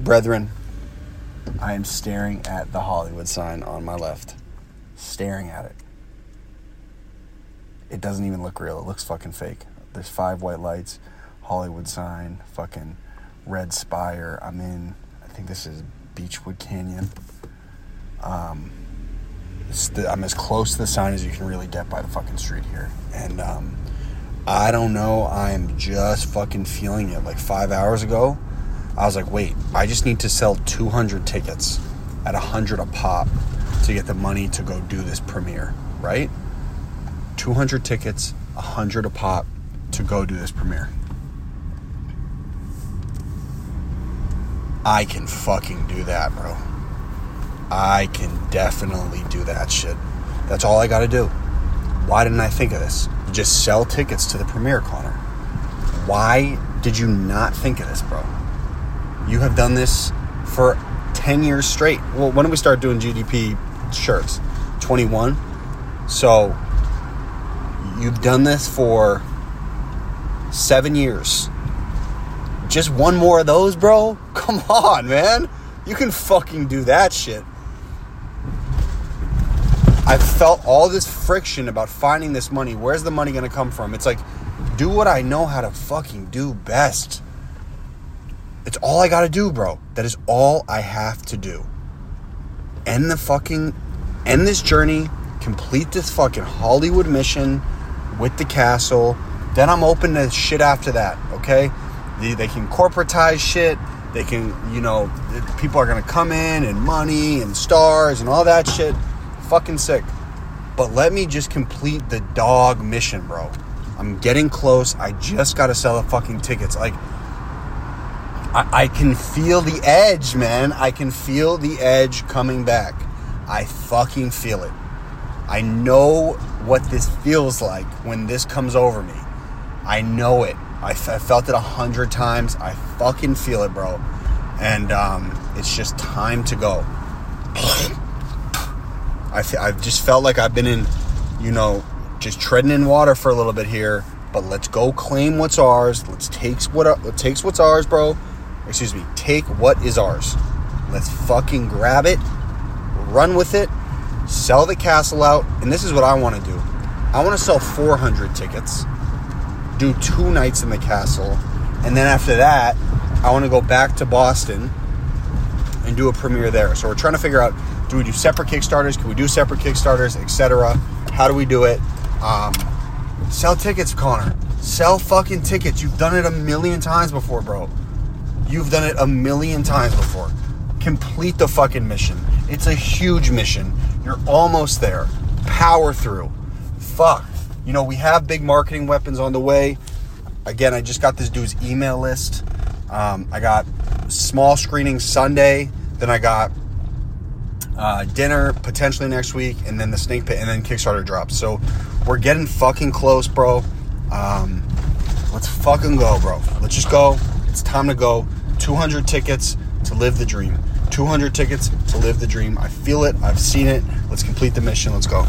Brethren, I am staring at the Hollywood sign on my left. Staring at it. It doesn't even look real. It looks fucking fake. There's five white lights, Hollywood sign, fucking red spire. I'm in, I think this is Beachwood Canyon. Um, the, I'm as close to the sign as you can really get by the fucking street here. And um, I don't know, I'm just fucking feeling it. Like five hours ago, I was like, wait, I just need to sell 200 tickets at 100 a pop to get the money to go do this premiere, right? 200 tickets, 100 a pop to go do this premiere. I can fucking do that, bro. I can definitely do that shit. That's all I got to do. Why didn't I think of this? Just sell tickets to the premiere, Connor. Why did you not think of this, bro? You have done this for 10 years straight. Well, when did we start doing GDP shirts? 21. So you've done this for seven years. Just one more of those, bro? Come on, man. You can fucking do that shit. I felt all this friction about finding this money. Where's the money going to come from? It's like, do what I know how to fucking do best. It's all I got to do, bro. That is all I have to do. End the fucking, end this journey, complete this fucking Hollywood mission with the castle. Then I'm open to shit after that, okay? They, they can corporatize shit. They can, you know, people are going to come in and money and stars and all that shit. Fucking sick. But let me just complete the dog mission, bro. I'm getting close. I just got to sell the fucking tickets. Like, I, I can feel the edge, man. I can feel the edge coming back. I fucking feel it. I know what this feels like when this comes over me. I know it. I, f- I felt it a hundred times. I fucking feel it, bro. And um, it's just time to go. I f- I've just felt like I've been in, you know, just treading in water for a little bit here. But let's go claim what's ours. Let's take what let's takes what's ours, bro excuse me, take what is ours. Let's fucking grab it, run with it, sell the castle out, and this is what I want to do. I want to sell 400 tickets, do two nights in the castle, and then after that, I want to go back to Boston and do a premiere there. So we're trying to figure out do we do separate Kickstarters? Can we do separate Kickstarters, etc.? How do we do it? Um, sell tickets, Connor. Sell fucking tickets. You've done it a million times before, bro. You've done it a million times before. Complete the fucking mission. It's a huge mission. You're almost there. Power through. Fuck. You know, we have big marketing weapons on the way. Again, I just got this dude's email list. Um, I got small screening Sunday. Then I got uh, dinner potentially next week, and then the snake pit, and then Kickstarter drops. So we're getting fucking close, bro. Um, let's fucking go, bro. Let's just go. It's time to go. 200 tickets to live the dream. 200 tickets to live the dream. I feel it. I've seen it. Let's complete the mission. Let's go.